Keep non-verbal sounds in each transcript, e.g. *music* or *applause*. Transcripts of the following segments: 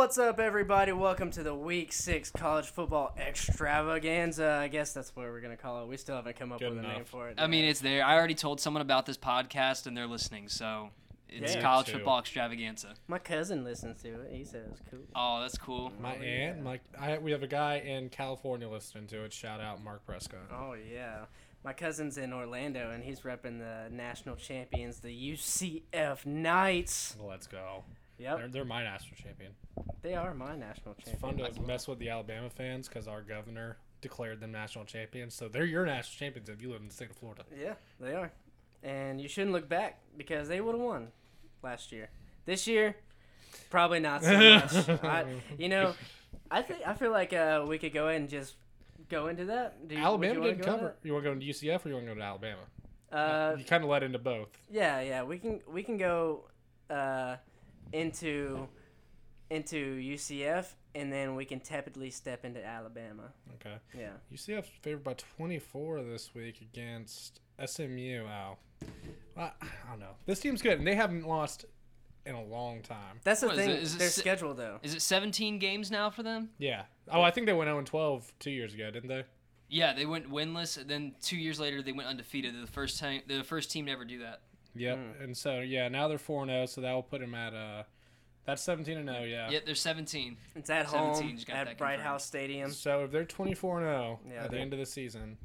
What's up, everybody? Welcome to the Week Six College Football Extravaganza. I guess that's what we're gonna call it. We still haven't come up Good with a name for it. I mean, it's there. I already told someone about this podcast, and they're listening. So it's Yeah. college Too. football extravaganza. my cousin listens to it. He says it's cool. Oh, that's cool. My Oh, aunt, yeah. my I, we have a guy in California listening to it. Shout out Mark Prescott. Oh yeah, my cousin's in Orlando and he's repping the national champions, the UCF Knights. Well, let's go. Yep, They're, they're my national champion. they are my national champion. It's fun champions. to mess with the Alabama fans because our governor declared them national champions. So they're your national champions if you live in the state of Florida. Yeah, they are, and you shouldn't look back because they would have won last year. This year, probably not so much. *laughs* I, you know, I think I feel like uh, we could go ahead and just go into that. Do you, Alabama you wanna didn't cover. You want to go to UCF or you want to go to Alabama? Uh, you kind of led into both. Yeah, yeah, we can we can go uh, into into UCF and then we can tepidly step into Alabama. Okay. Yeah. UCF's favored by 24 this week against SMU. Wow. Well, I don't know. This team's good, and they haven't lost in a long time. That's the What is thing. it- is it their si- schedule though. Is it 17 games now for them? Yeah. Oh, I think they went 0 12 two years ago, didn't they? Yeah, they went winless. and Then two years later, they went undefeated. They're the first time. They're the first team to ever do that. Yep. Mm. And so yeah, now they're four zero, so that will put them at uh, that's seventeen and zero. Yeah. Yep, they're 17. It's at 17, home got at that Bright confirmed. House Stadium. So if they're twenty four and zero Yeah, at the end of the season,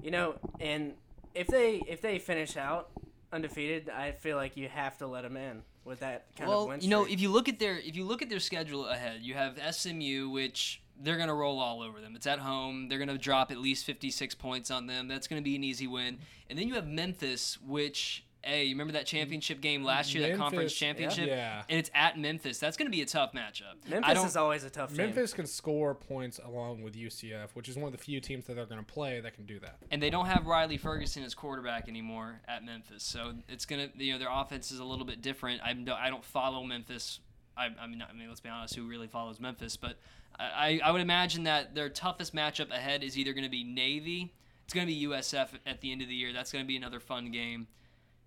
You know, and if they if they finish out undefeated, I feel like you have to let them in with that kind of well, you know, if you look at their if you look at their schedule ahead, you have SMU, which they're gonna roll all over them. It's at home. They're gonna drop at least 56 points on them. That's gonna be an easy win. And then you have Memphis, which hey, you remember that championship game last year, that conference Memphis, yeah. championship, Yeah. and it's at Memphis. That's gonna be a tough matchup. I Memphis don't, is always a tough team. Memphis can score points along with UCF, which is one of the few teams that they're going to play that can do that. and they don't have Riley Ferguson as quarterback anymore at Memphis. So it's gonna, you know, their offense is a little bit different. I don't, I don't follow Memphis. I, I mean, I mean, let's be honest, who really follows Memphis? But I, I would imagine that their toughest matchup ahead is either going to be Navy. It's going to be USF at the end of the year. That's going to be another fun game,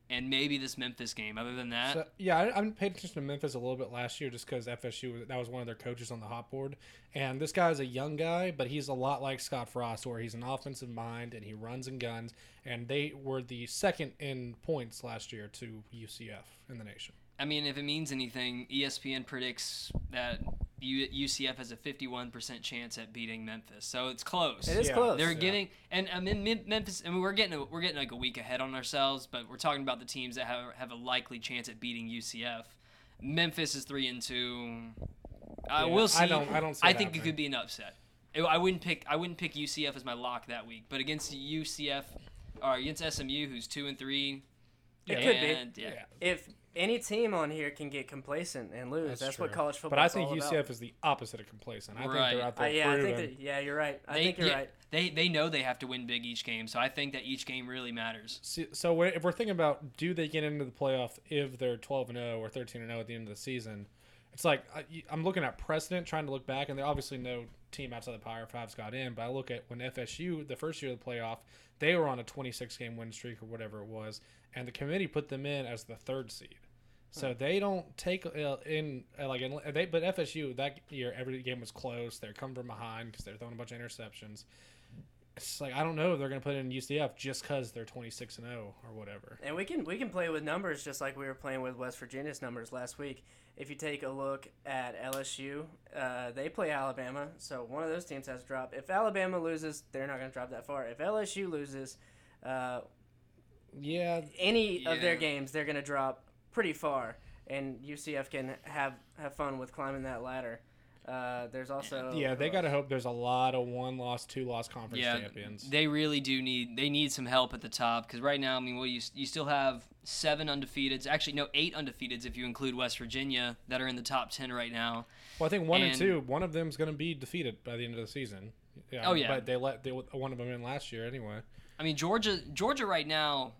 and maybe this Memphis game. Other than that, So, yeah, I, I paid attention to Memphis a little bit last year just because FSU was- that was one of their coaches on the hot board, and this guy is a young guy, but he's a lot like Scott Frost, where he's an offensive mind and he runs and guns, and they were the second in points last year to UCF in the nation. I mean, if it means anything, ESPN predicts that UCF has a 51% chance at beating Memphis. So it's close. It is Yeah. close. They're Yeah. giving, and I mean Memphis. I mean we're getting a, we're getting like a week ahead on ourselves, but we're talking about the teams that have have a likely chance at beating UCF. Memphis is three and two. Uh, Yeah, we'll see. I don't- I don't see I it think it could be an upset. I- I wouldn't pick. I wouldn't pick UCF as my lock that week, but against UCF or against SMU, who's two and three. It could be. Yeah. Yeah. if any team on here can get complacent and lose, that's, That's what college football. Is. But I think all UCF about. is the opposite of complacent. I think Right. they're out Uh, there yeah, I think that, yeah, you're right. I They, think you're yeah, right. They they know they have to win big each game, so I think that each game really matters. See, so we're- if we're thinking about do they get into the playoff if they're 12 and 0 or 13 and 0 at the end of the season, it's like I- I'm looking at precedent, trying to look back, and there obviously no team outside the Power Fives got in. But I look at when FSU the first year of the playoff, they were on a 26 game win streak or whatever it was, and the committee put them in as the third seed. So they don't take uh, in uh, like in, they, but FSU that year every game was close. They're coming from behind because they're throwing a bunch of interceptions. It's like I don't know if they're gonna put in UCF just because they're 26 and 0 or whatever. And we can we can play with numbers just like we were playing with West Virginia's numbers last week. If you take a look at LSU, uh, they play Alabama, so one of those teams has to drop. If Alabama loses, they're not going to drop that far. If LSU loses, uh, Yeah, any of their games, they're going to drop pretty far, and UCF can have have fun with climbing that ladder. Uh, there's also yeah, they gotta hope there's a lot of one loss, two loss conference Yeah, champions. they really do need they need some help at the top because right now, I mean, well, you you still have seven undefeateds, actually no, eight undefeateds if you include West Virginia that are in the top ten right now. Well, I think one and, And- two, one of them's gonna be defeated by the end of the season. Yeah, Oh, yeah. but they let they, one of them in last year anyway. I mean, Georgia Georgia right now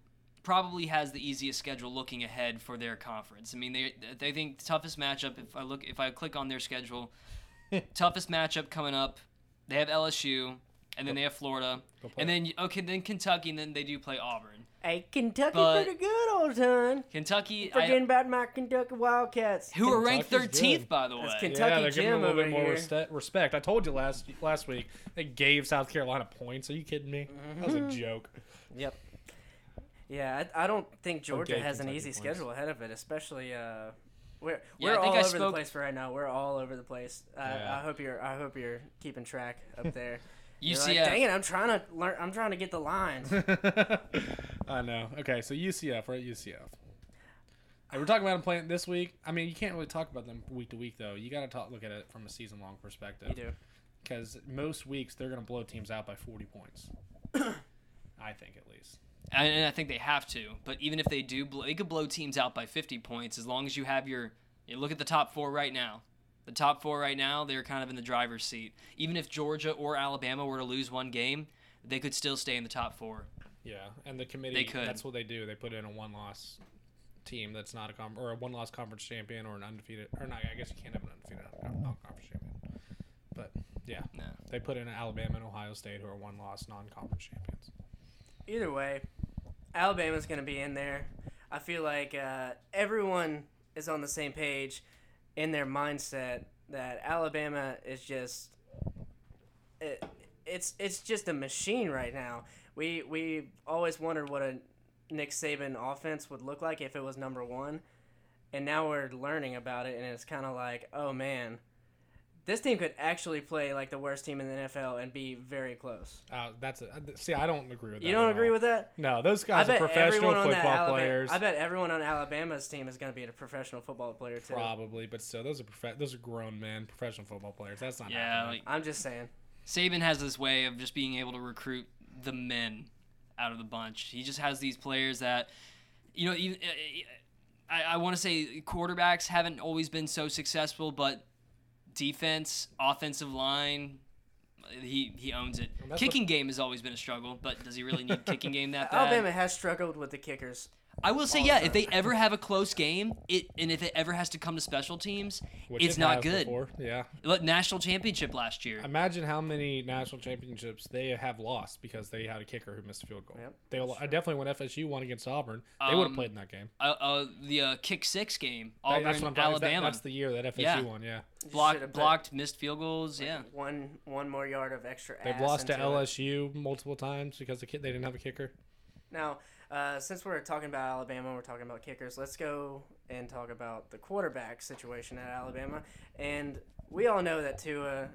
probably has the easiest schedule looking ahead for their conference. I mean, they they think the toughest matchup if I look if I click on their schedule, *laughs* toughest matchup coming up, they have LSU and then they have Florida. And then okay, then Kentucky and then they do play Auburn. Hey, Kentucky But- pretty good all the time. Kentucky, Forgetting I, about my Kentucky Wildcats. who are ranked 13th, by the way. That's yeah, Kentucky they're giving them a little bit more here. respect. I told you last last week they gave South Carolina points. Are you kidding me? That was a mm-hmm. joke. Yep. Yeah, I, I don't think Georgia has an easy points. schedule ahead of it, especially uh, we're Yeah, we're all I over the place for right now. We're all over the place. I, Yeah. I hope you're I hope you're keeping track up *laughs* there. UCF. like, dang it, I'm trying to learn. I'm trying to get the lines. *laughs* I know. Okay, so UCF, we're UCF. Hey, we're talking about them playing this week. I mean, you can't really talk about them week to week, though. You got to talk, look at it from a season long perspective. you do. Because most weeks they're going to blow teams out by 40 points. *coughs* I think, at least. And and I think they have to. But even if they do, blow, they could blow teams out by 50 points as long as you have your. You look at the top four right now. The top four right now, they're kind of in the driver's seat. Even if Georgia or Alabama were to lose one game, they could still stay in the top four. Yeah, and the committee, They could. that's what they do. They put in a one loss team that's not a com- or a one loss conference champion or an undefeated or not. I guess you can't have an undefeated uh, non conference champion. But yeah, No. they put in Alabama and Ohio State who are one loss non conference champions. Either way, Alabama's going to be in there. I feel like uh, everyone is on the same page in their mindset that Alabama is just it, it's it's just a machine right now. We we always wondered what a Nick Saban offense would look like if it was number one, and now we're learning about it, and it's kind of like, oh man, this team could actually play like the worst team in the NFL and be very close. Uh, that's a, see, I don't agree with that. You don't agree all. with that? No, those guys are professional everyone on that football Alabama, players. I bet everyone on Alabama's team is going to be a professional football player too. Probably, but still, those are prof- those are grown men, professional football players. That's not Yeah, like I'm just saying. Saban has this way of just being able to recruit the men out of the bunch. He just has these players that, you know, even, I, I want to say quarterbacks haven't always been so successful, but defense, offensive line, he he owns it. Kicking game has always been a struggle, but does he really need kicking game that *laughs* bad? Alabama has struggled with the kickers. I will say, yeah, if they ever have a close game, it and if it ever has to come to special teams, Which it's it not good. Before. Yeah, Look, national championship last year. imagine how many national championships they have lost because they had a kicker who missed a field goal. Yep, they I definitely when FSU won against Auburn, they would have Um, played in that game. Uh, uh, the uh, kick six game, Auburn, that's what I'm talking. That, Alabama. that's the year that FSU Yeah. won. Yeah, blocked, blocked, missed field goals. Yeah, One one more yard of extra. they've ass lost to into it. LSU multiple times because the kid they didn't have a kicker. Now, uh, since we're talking about Alabama, we're talking about kickers. Let's go and talk about the quarterback situation at Alabama. And we all know that Tua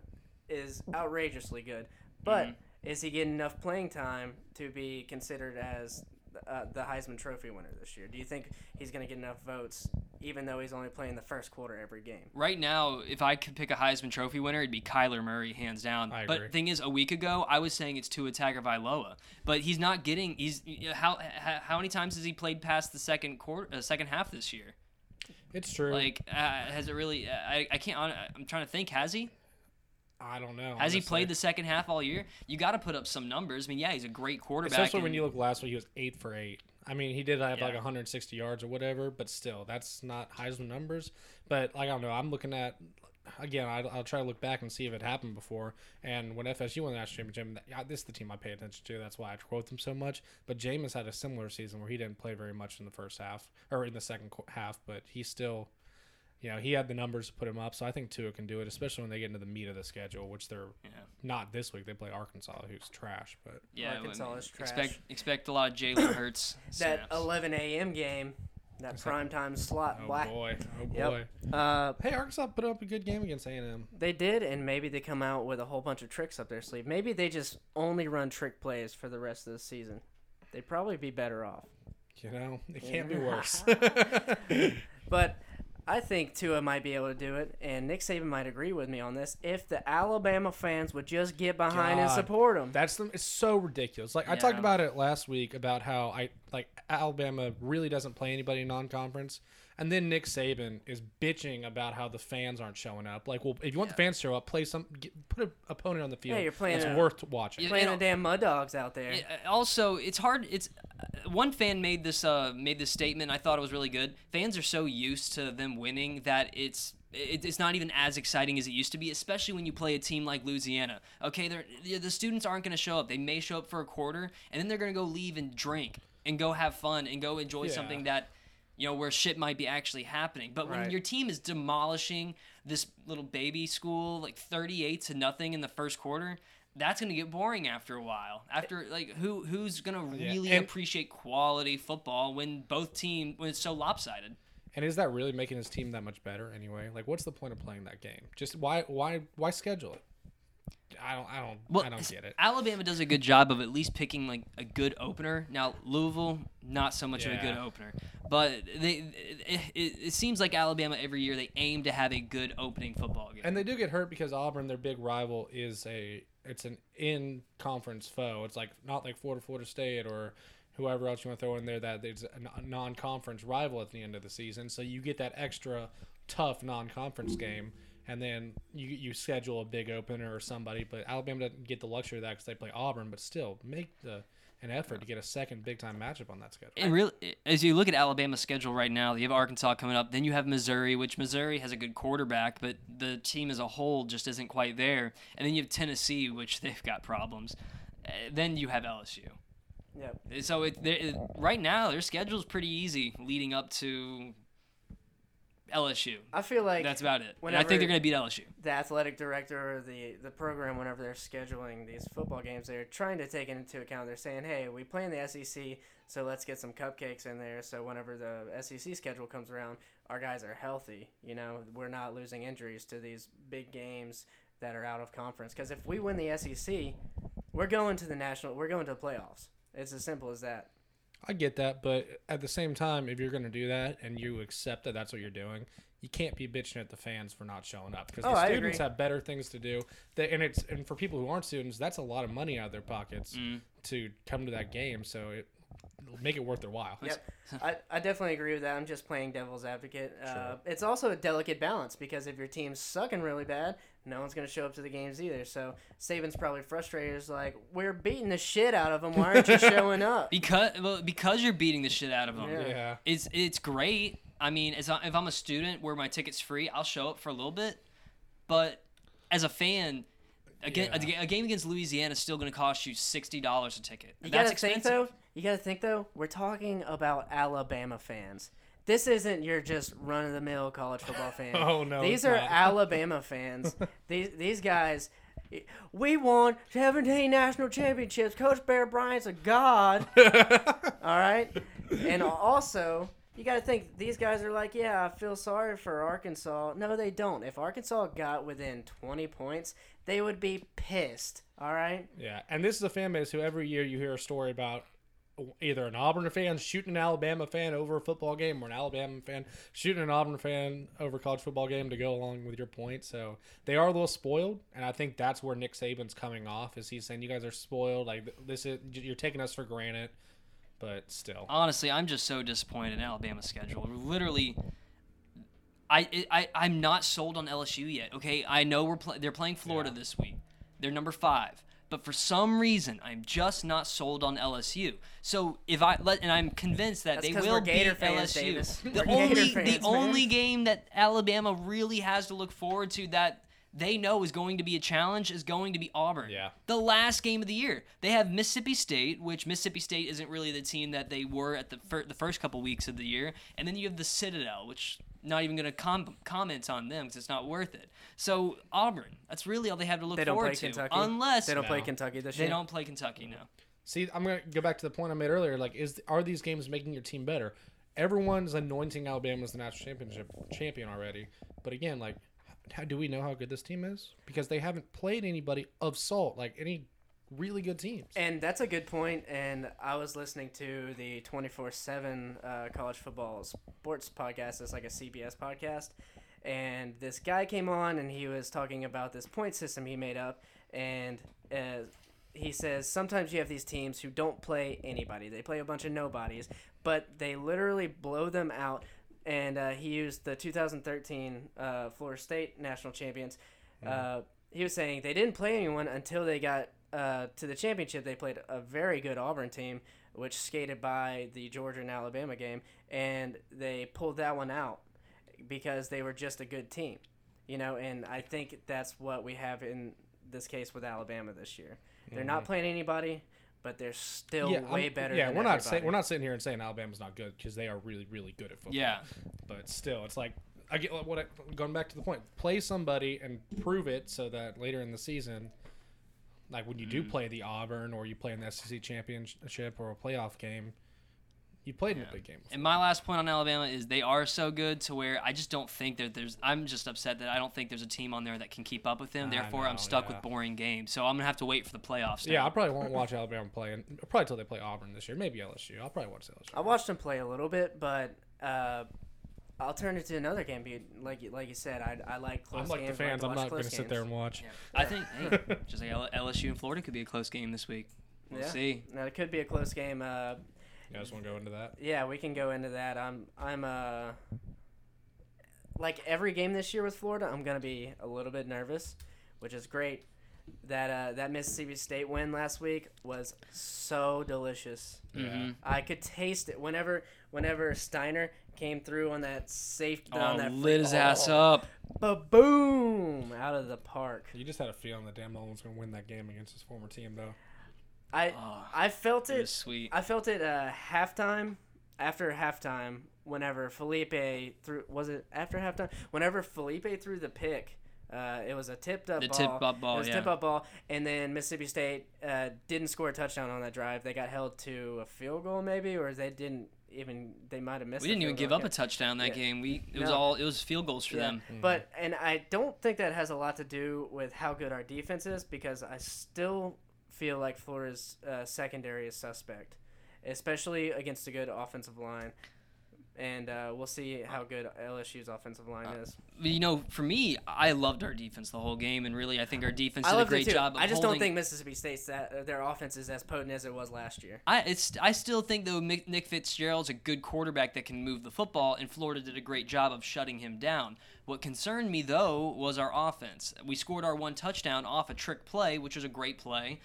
is outrageously good, but Mhm. is he getting enough playing time to be considered as uh, the Heisman Trophy winner this year? Do you think he's going to get enough votes, even though he's only playing the first quarter every game? right now, if I could pick a Heisman Trophy winner, it'd be Kyler Murray, hands down. I agree. But thing is, a week ago, I was saying it's Tua Tagovailoa, but he's not getting. He's how how, how many times has he played past the second quarter, uh, second half this year? It's true. Like, uh, has it really? Uh, I I can't. I'm trying to think. Has he? I don't know. Has he played the second half all year? You got to put up some numbers. I mean, yeah, he's a great quarterback. Especially when you look last week, he was eight for eight. I mean, he did have like 160 yards or whatever, but still, that's not Heisman numbers. But like, I don't know. I'm looking at again. I'll, I'll try to look back and see if it happened before. And when FSU won the national championship, yeah, this is the team I pay attention to. That's why I quote them so much. But Jameis had a similar season where he didn't play very much in the first half or in the second qu- half, but he still. You know, he had the numbers to put him up, so I think Tua can do it, especially when they get into the meat of the schedule, which they're Yeah. not this week. They play Arkansas, who's trash, but Yeah, Arkansas I is trash. expect expect a lot of Jalen *coughs* Hurts. That 11 a.m. game, that prime time slot. oh Why- boy, oh Yep. boy. Uh, Hey, Arkansas put up a good game against A&M. They did, and maybe they come out with a whole bunch of tricks up their sleeve. Maybe they just only run trick plays for the rest of the season. They'd probably be better off. You know, it can't be worse. *laughs* *laughs* But I think Tua might be able to do it, and Nick Saban might agree with me on this. If the Alabama fans would just get behind and support him, That's the, it's so ridiculous. Like I talked about it last week about how I like Alabama really doesn't play anybody in non-conference, and then Nick Saban is bitching about how the fans aren't showing up. Like, well, if you want the fans to show up, play some, get, put an opponent on the field. Yeah, you're playing It's worth watching. You're playing you the damn Mud Dogs out there. Yeah, also, it's hard. It's one fan made this uh made this statement. I thought it was really good. Fans are so used to them winning that it's it, it's not even as exciting as it used to be, especially when you play a team like Louisiana. Okay, they're the the students aren't going to show up. They may show up for a quarter, and then they're going to go leave and drink. and go have fun and go enjoy Yeah. something that you know where shit might be actually happening. But when Right. your team is demolishing this little baby school like 38 to nothing in the first quarter, that's going to get boring after a while. After like who who's going to Yeah, really and- appreciate quality football when both team when it's so lopsided? And is that really making his team that much better anyway? Like, what's the point of playing that game? Just why why why schedule it? I don't I don't Well, I don't get it. Alabama does a good job of at least picking like a good opener. Now Louisville, not so much of a good opener, but they it, it, it seems like Alabama every year they aim to have a good opening football game. And they do get hurt because Auburn, their big rival, is a it's an in conference foe. It's like not like Florida, Florida State, or whoever else you want to throw in there that it's a non conference rival at the end of the season. So you get that extra tough non conference game, and then you you schedule a big opener or somebody. But Alabama doesn't get the luxury of that because they play Auburn. But still, make the an effort to get a second big time matchup on that schedule. And really, as you look at Alabama's schedule right now, you have Arkansas coming up. Then you have Missouri, which Missouri has a good quarterback, but the team as a whole just isn't quite there. And then you have Tennessee, which they've got problems. Uh, then you have LSU. Yep. So it, it right now their schedule's pretty easy leading up to LSU. I feel like That's about it. And I think they're going to beat LSU. the athletic director or the the program whenever they're scheduling these football games they're trying to take it into account they're saying hey we play in the sec so let's get some cupcakes in there so whenever the sec schedule comes around our guys are healthy you know we're not losing injuries to these big games that are out of conference because if we win the sec we're going to the national we're going to the playoffs it's as simple as that I get that, but at the same time, if you're going to do that and you accept that that's what you're doing, you can't be bitching at the fans for not showing up because Oh, the I students agree. have better things to do. They, and it's and for people who aren't students, that's a lot of money out of their pockets Mm. to come to that game. So it it'll make it worth their while. Yep. *laughs* I, I definitely agree with that. I'm just playing devil's advocate. Uh, it's also a delicate balance because if your team's sucking really bad, no one's going to show up to the games either. So Saban's probably frustrated. Is like, we're beating the shit out of them. Why aren't you *laughs* showing up? Because well, because you're beating the shit out of them. Yeah. Yeah. It's it's great. I mean, as I, if I'm a student where my ticket's free, I'll show up for a little bit. But as a fan, a, ga- a, a game against Louisiana is still going to cost you sixty dollars a ticket. You That's gotta think expensive. though. You gotta think though. We're talking about Alabama fans. This isn't your just run of the mill college football fan. *laughs* Oh, no, These are not. *laughs* Alabama fans. these these guys. We won 17 national championships. Coach Bear Bryant's a god. *laughs* All right, and also you got to think these guys are like, yeah, I feel sorry for Arkansas. No, they don't. If Arkansas got within 20 points, they would be pissed. All right. Yeah, and this is a fan base who every year you hear a story about either an Auburn fan shooting an Alabama fan over a football game or an Alabama fan shooting an Auburn fan over a college football game to go along with your point. So they are a little spoiled, and I think that's where Nick Saban's coming off is he's saying you guys are spoiled, like this is you're taking us for granted, but still. Honestly, I'm just so disappointed in Alabama's schedule. Literally, I, I I'm not sold on LSU yet. Okay, I know we're pl- they're playing Florida Yeah. this week. They're number five, but for some reason, I'm just not sold on LSU. So if I let, and I'm convinced that That's they 'cause will beat fans, LSU. Davis. The We're only Gator the man. only game that Alabama really has to look forward to that they know is going to be a challenge is going to be Auburn. Yeah. The last game of the year. They have Mississippi State, which Mississippi State isn't really the team that they were at the fir- the first couple weeks of the year, and then you have the Citadel, which not even going to com- comment on them because it's not worth it. So Auburn, that's really all they have to look They don't forward play to, Kentucky. unless They don't play Kentucky this year. they don't play Kentucky now. See, I'm gonna go back to the point I made earlier. Like, is are these games making your team better? Everyone's anointing Alabama as the national championship champion already, but again, like, how do we know how good this team is? Because they haven't played anybody of salt, like any really good teams. And that's a good point. And I was listening to the 24 7 uh, college football sports podcast. It's like a CBS podcast. And this guy came on and he was talking about this point system he made up. And uh, he says sometimes you have these teams who don't play anybody, they play a bunch of nobodies, but they literally blow them out. And uh, he used the 2013 uh, Florida State national champions. Uh, he was saying they didn't play anyone until they got uh, to the championship. They played a very good Auburn team, which skated by the Georgia and Alabama game, and they pulled that one out because they were just a good team, you know. And I think that's what we have in this case with Alabama this year. They're not playing anybody, but they're still yeah, way I'm- better. Yeah, than we're not saying we're not sitting here and saying Alabama's not good because they are really really good at football. Yeah. but still, it's like I get what I, going back to the point. Play somebody and prove it so that later in the season, like when you do Mm. play the Auburn or you play in the SEC championship or a playoff game, you played in a big game. And my last point on Alabama is they are so good to where I just don't think that there's. I'm just upset that I don't think there's a team on there that can keep up with them. I Therefore, know, I'm stuck yeah. with boring games. So I'm gonna have to wait for the playoffs. Yeah. I probably won't watch Alabama play, and probably till they play Auburn this year. Maybe LSU. I'll probably watch LSU. I watched him play a little bit, but uh, I'll turn it to another game. be- Like you- like you said, I, I like close games. I'm like the games. fans. I I'm not going to sit there and watch. Yeah. I think hey, *laughs* just like LSU and Florida could be a close game this week. We'll Yeah. see. Now, it could be a close game. Uh, You guys want to go into that? yeah, we can go into that. I'm I'm uh like every game this year with Florida, I'm gonna be a little bit nervous, which is great. That uh, that Mississippi State win last week was so delicious. Mhm. I could taste it whenever whenever Steiner came through on that safe Oh, on that lit his free- ass oh, up. But boom, Out of the park. You just had a feeling that Dan Mullen was going to win that game against his former team, though. I Oh, I felt it it. sweet. I felt it uh, halftime. After halftime, whenever Feleipe threw was it after halftime? Whenever Feleipe threw the pick, uh, it was a tipped up The ball. tip up ball, It was yeah. tip up ball, and then Mississippi State uh, didn't score a touchdown on that drive. They got held to a field goal, maybe, or they didn't even. They might have missed. We didn't even give goal. up a touchdown that Yeah. game. We it was all it was field goals for Yeah. them. But and I don't think that has a lot to do with how good our defense is because I still feel like Florida's uh, secondary is suspect, especially against a good offensive line. And uh, we'll see how good LSU's offensive line Uh, is. You know, for me, I loved our defense the whole game, and really, I think our defense I did a great job. I just holding, don't think Mississippi State's that uh, their offense is as potent as it was last year. I it's I still think though Nick Fitzgerald's a good quarterback that can move the football, and Florida did a great job of shutting him down. What concerned me though was our offense. We scored our one touchdown off a trick play, which was a great play.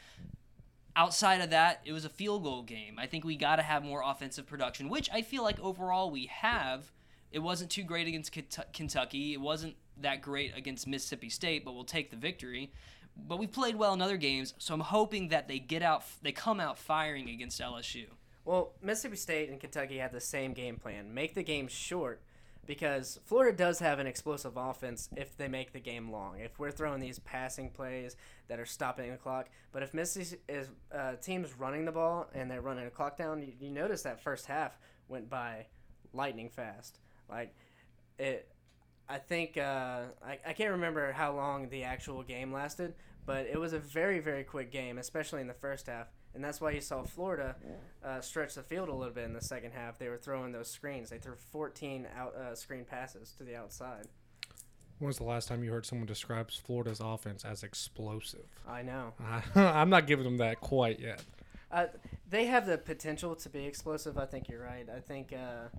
Outside of that, it was a field goal game. I think we got to have more offensive production, which I feel like overall we have. It wasn't too great against Kentucky. It wasn't that great against Mississippi State, but we'll take the victory. But we played well in other games, so I'm hoping that they get out, they come out firing against LSU. Well, Mississippi State and Kentucky had the same game plan. Make the game short because Florida does have an explosive offense if they make the game long. If we're throwing these passing plays that are stopping the clock, but if Mississippi is uh, teams running the ball and they're running a clock down, you, you notice that first half went by lightning fast. Like it I think uh, I, I can't remember how long the actual game lasted, but it was a very very quick game, especially in the first half, and that's why you saw Florida uh, stretch the field a little bit in the second half. They were throwing those screens. They threw 14 out uh, screen passes to the outside. When was the last time you heard someone describe Florida's offense as explosive? I know. *laughs* I'm not giving them that quite yet. Uh, they have the potential to be explosive. I think you're right. I think uh,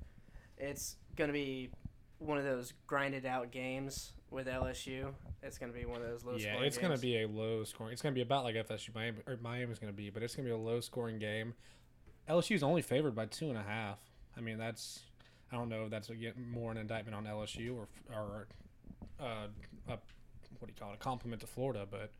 it's going to be one of those grinded out games with LSU. It's going to be one of those low yeah, it's going to be a low scoring. It's going to be about like FSU Miami or Miami's going to be, but it's going to be a low scoring game. LSU's only favored by two and a half. I mean, that's I don't know if that's again more an indictment on LSU or or uh, a, what do you call it, a compliment to Florida, but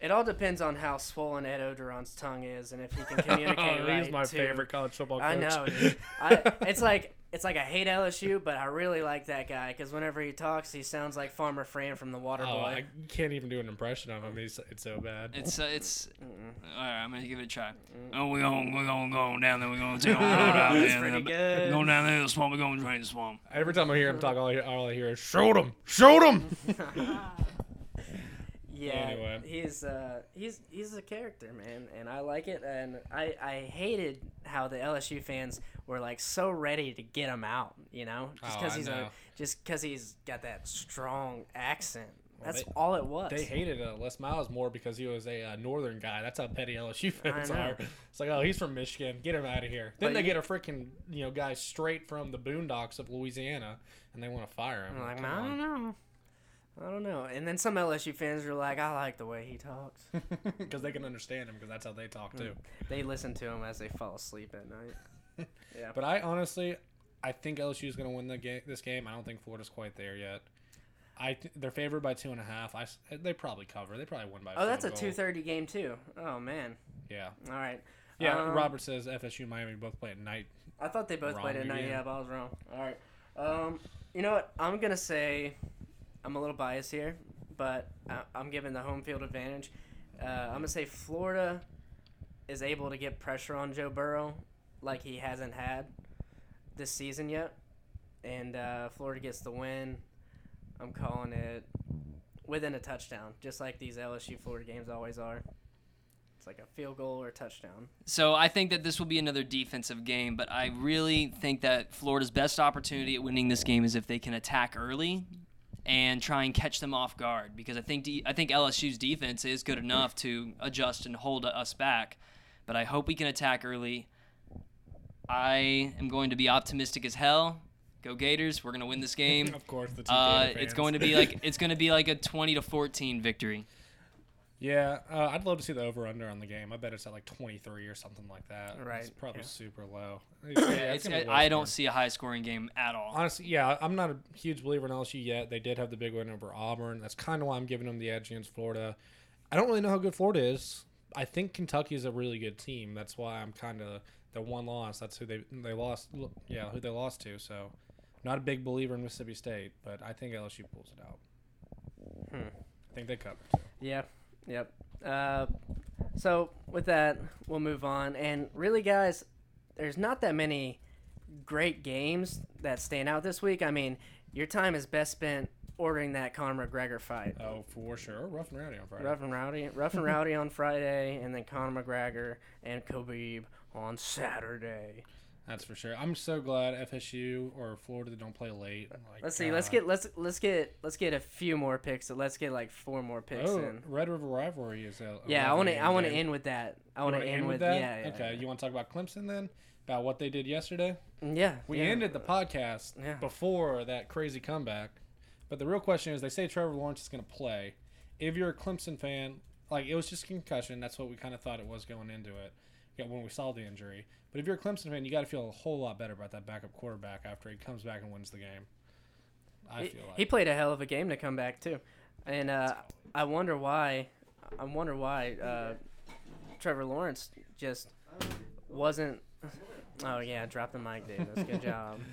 It all depends on how swollen Ed Orgeron's tongue is and if he can *laughs* communicate right. he's my favorite college football coach. I know. *laughs* I, it's like it's like I hate LSU, but I really like that guy because whenever he talks, he sounds like Farmer Fran from The Water Oh, I can't even do an impression of him. He's it's so bad. It's uh, it's Mm-mm. all right. I'm gonna give it a try. Oh, we're gonna we're gonna go down there. We're gonna take a *laughs* road out That's there. pretty good. Going down there to the swamp. We're gonna drain the swamp. Every time I hear him talk, all I hear, all I hear is "Shoot him! Shoot him!" *laughs* *laughs* Yeah, Anyway. he's uh, he's he's a character, man, and I like it. And I I hated how the LSU fans were like so ready to get him out, you know, just Oh, because I he's know. a just because he's got that strong accent. Well, That's they- all it was. They hated uh, Les Miles more because he was a uh, northern guy. That's how petty LSU fans are. It's like, oh, he's from Michigan. Get him out of here. Then But they you- get a freaking you know guy straight from the boondocks of Louisiana, and they want to fire him. I'm like, I don't know. I don't know. And then some LSU fans are like, I like the way he talks. *laughs* because they can understand him because that's how they talk too. they listen to him as they fall asleep at night. *laughs* Yeah. But I honestly, I think LSU is going to win the game. This game, I don't think Florida's quite there yet. I th- they're favored by two and a half. I they probably cover. They probably win by. Oh, that's a two thirty game too. Oh man. Yeah. All right. Yeah, Um, Robert says FSU Miami both play at night. I thought they both Wrong played at night. Yeah, but I was wrong. All right. Um, you know what? I'm gonna say I'm a little biased here, but I, I'm giving the home field advantage. Uh, I'm gonna say Florida is able to get pressure on Joe Burrow like he hasn't had this season yet, and uh, Florida gets the win. I'm calling it within a touchdown, just like these LSU Florida games always are. It's like a field goal or a touchdown. So I think that this will be another defensive game, but I really think that Florida's best opportunity at winning this game is if they can attack early and try and catch them off guard because I think D- I think LSU's defense is good enough to adjust and hold us back. But I hope we can attack early. I am going to be optimistic as hell. Go Gators! We're gonna win this *laughs* game. Of course, the two Uh, it's going to be like *laughs* it's going to be like a 20 to 14 victory. Yeah, uh, I'd love to see the over under on the game. I bet it's at like 23 or something like that. Right, It's probably yeah. super low. *coughs* Yeah, it's it's, gonna be low I don't see a high scoring game at all. Honestly, yeah, I'm not a huge believer in LSU yet. They did have the big win over Auburn. That's kind of why I'm giving them the edge against Florida. I don't really know how good Florida is. I think Kentucky is a really good team. That's why I'm kind of the one loss. That's who they they lost. Yeah, who they lost to. So, not a big believer in Mississippi State, but I think LSU pulls it out. Hmm. I think they cover. Yeah. Yep. Uh, so with that, we'll move on. And really, guys, there's not that many great games that stand out this week. I mean, your time is best spent ordering that Conor McGregor fight. Oh, for sure. Rough and rowdy on Friday. Rough and rowdy, rough and rowdy on Friday, and then Conor McGregor and Khabib on Saturday. That's for sure. I'm so glad FSU or Florida don't play late. Like, Let's see. Let's get let's let's get let's get a few more picks. So let's get like four more picks Oh, in. Red River rivalry is. A, a Yeah, I want to I want to end with that. I want to wanna end with that. yeah, yeah. okay, you want to talk about Clemson then? About what they did yesterday? Mm, yeah. We yeah. ended the podcast Yeah. before that crazy comeback. But the real question is, they say Trevor Lawrence is going to play. If you're a Clemson fan, like it was just concussion. That's what we kind of thought it was going into it. Yeah, when we saw the injury. But if you're a Clemson fan, you got to feel a whole lot better about that backup quarterback after he comes back and wins the game. I he, feel like he played a hell of a game to come back too, and uh, I wonder why. I wonder why uh, Trevor Lawrence just wasn't. Oh yeah, drop the mic, Davis. Good job. *laughs*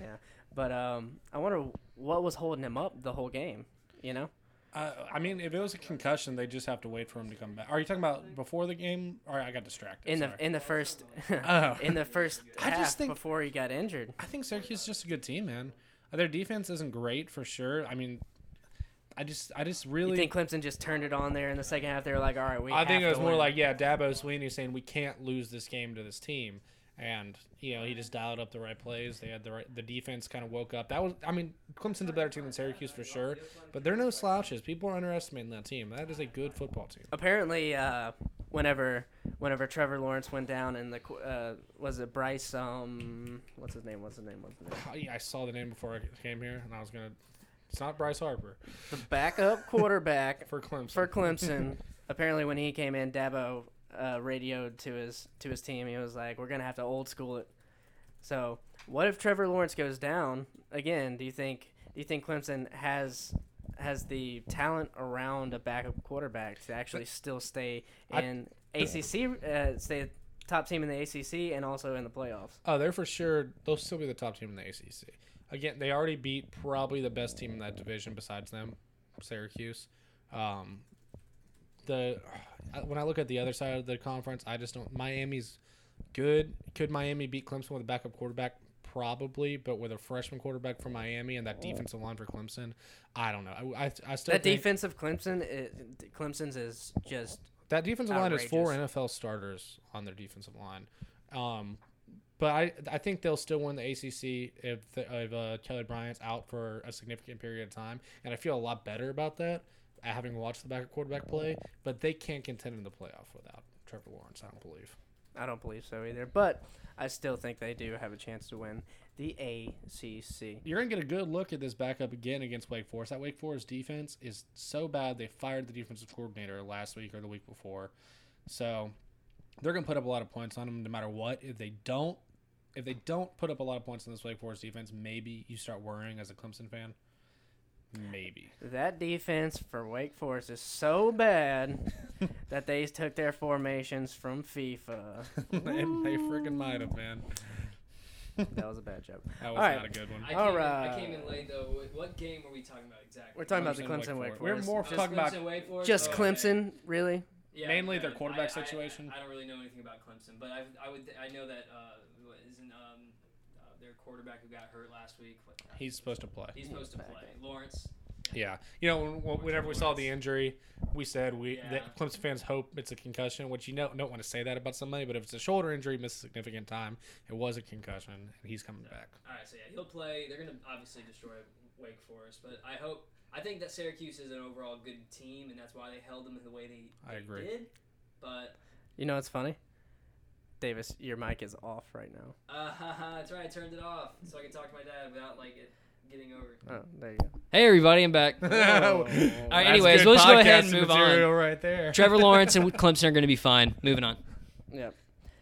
Yeah, but um, I wonder what was holding him up the whole game. You know, Uh, I mean, if it was a concussion, they just have to wait for him to come back. Are you talking about before the game? Or I got distracted. in the sorry. in the first *laughs* Oh. *laughs* in the first I half just think- before he got injured. I think Syracuse is just a good team, man. Their defense isn't great for sure. I mean, I just, I just really. You think Clemson just turned it on there in the second half? They were like, all right, we. I think it was more win." like, yeah, Dabo Swinney saying we can't lose this game to this team, and you know he just dialed up the right plays. They had the right, the defense kind of woke up. That was, I mean, Clemson's a better team than Syracuse for sure, but they're no slouches. People are underestimating that team. That is a good football team. apparently uh, whenever whenever Trevor Lawrence went down and the uh, was it Bryce um what's his name what's his name what's his name I, I saw the name before I came here, and I was gonna. It's not Bryce Harper the backup quarterback *laughs* for Clemson. for Clemson *laughs* apparently when he came in Dabo uh, radioed to his to his team he was like we're gonna have to old school it so what if Trevor Lawrence goes down again do you think do you think Clemson has has the talent around a backup quarterback to actually still stay I- in ACC uh, stay top team in the ACC and also in the playoffs Oh, they're for sure. They'll still be the top team in the ACC. Again, they already beat probably the best team in that division besides them, Syracuse. Um, the when I look at the other side of the conference, I just don't. Miami's good. Could Miami beat Clemson with a backup quarterback? Probably, but with a freshman quarterback from Miami and that defensive line for Clemson, I don't know. I, I, I still that think defensive Clemson it, Clemson's is just that defensive line is four. NFL starters on their defensive line. Um, but I I think they'll still win the ACC if the, if uh, Kelly Bryant's out for a significant period of time, and I feel a lot better about that having watched the backup quarterback play. But they can't contend in the playoff without Trevor Lawrence. I don't believe. I don't believe so either but I still think they do have a chance to win the ACC You're gonna get a good look at this backup again against Wake Forest. That Wake Forest defense is so bad they fired the defensive coordinator last week or the week before, so they're gonna put up a lot of points on them no matter what. If they don't, if they don't put up a lot of points on this Wake Forest defense, maybe you start worrying as a Clemson fan. Maybe. that defense for Wake Forest is so bad *laughs* that they took their formations from FIFA. *laughs* they, they freaking might have, man. That was a bad joke. That was All right. not a good one. I All came, in, I came in late though. What- What game are we talking about exactly? We're talking about the Clemson, Clemson Wake Wake Forest. We're more Just talking about Clemson, Wake Forest? Just Oh, okay. Clemson, really? Yeah, Mainly their quarterback I- I- situation. I, don't really know anything about Clemson, but I, I would I know that uh, what, isn't um, uh, their quarterback who got hurt last week. What, uh, He's supposed to play. he's supposed to Back. play. Lawrence. Yeah, you know, when- when- whenever we saw the injury, we said we Yeah. that Clemson fans hope it's a concussion, which you know don't want to say that about somebody, but if it's a shoulder injury, miss a significant time, it was a concussion, and he's coming back. All right, so yeah, he'll play. They're gonna obviously destroy Wake Forest, but I hope. I think that Syracuse is an overall good team, and that's why they held them in the way they, I agree. did. But You know what's funny? Davis, your mic is off right now. uh, *laughs* that's right. I turned it off so I could talk to my dad without like it getting over. Oh, there you go. Hey everybody, I'm back. *laughs* All right, anyways, good we'll just go ahead and podcasting move on. material right there. *laughs* Trevor Lawrence and Clemson are going to be fine. Moving on. Yep.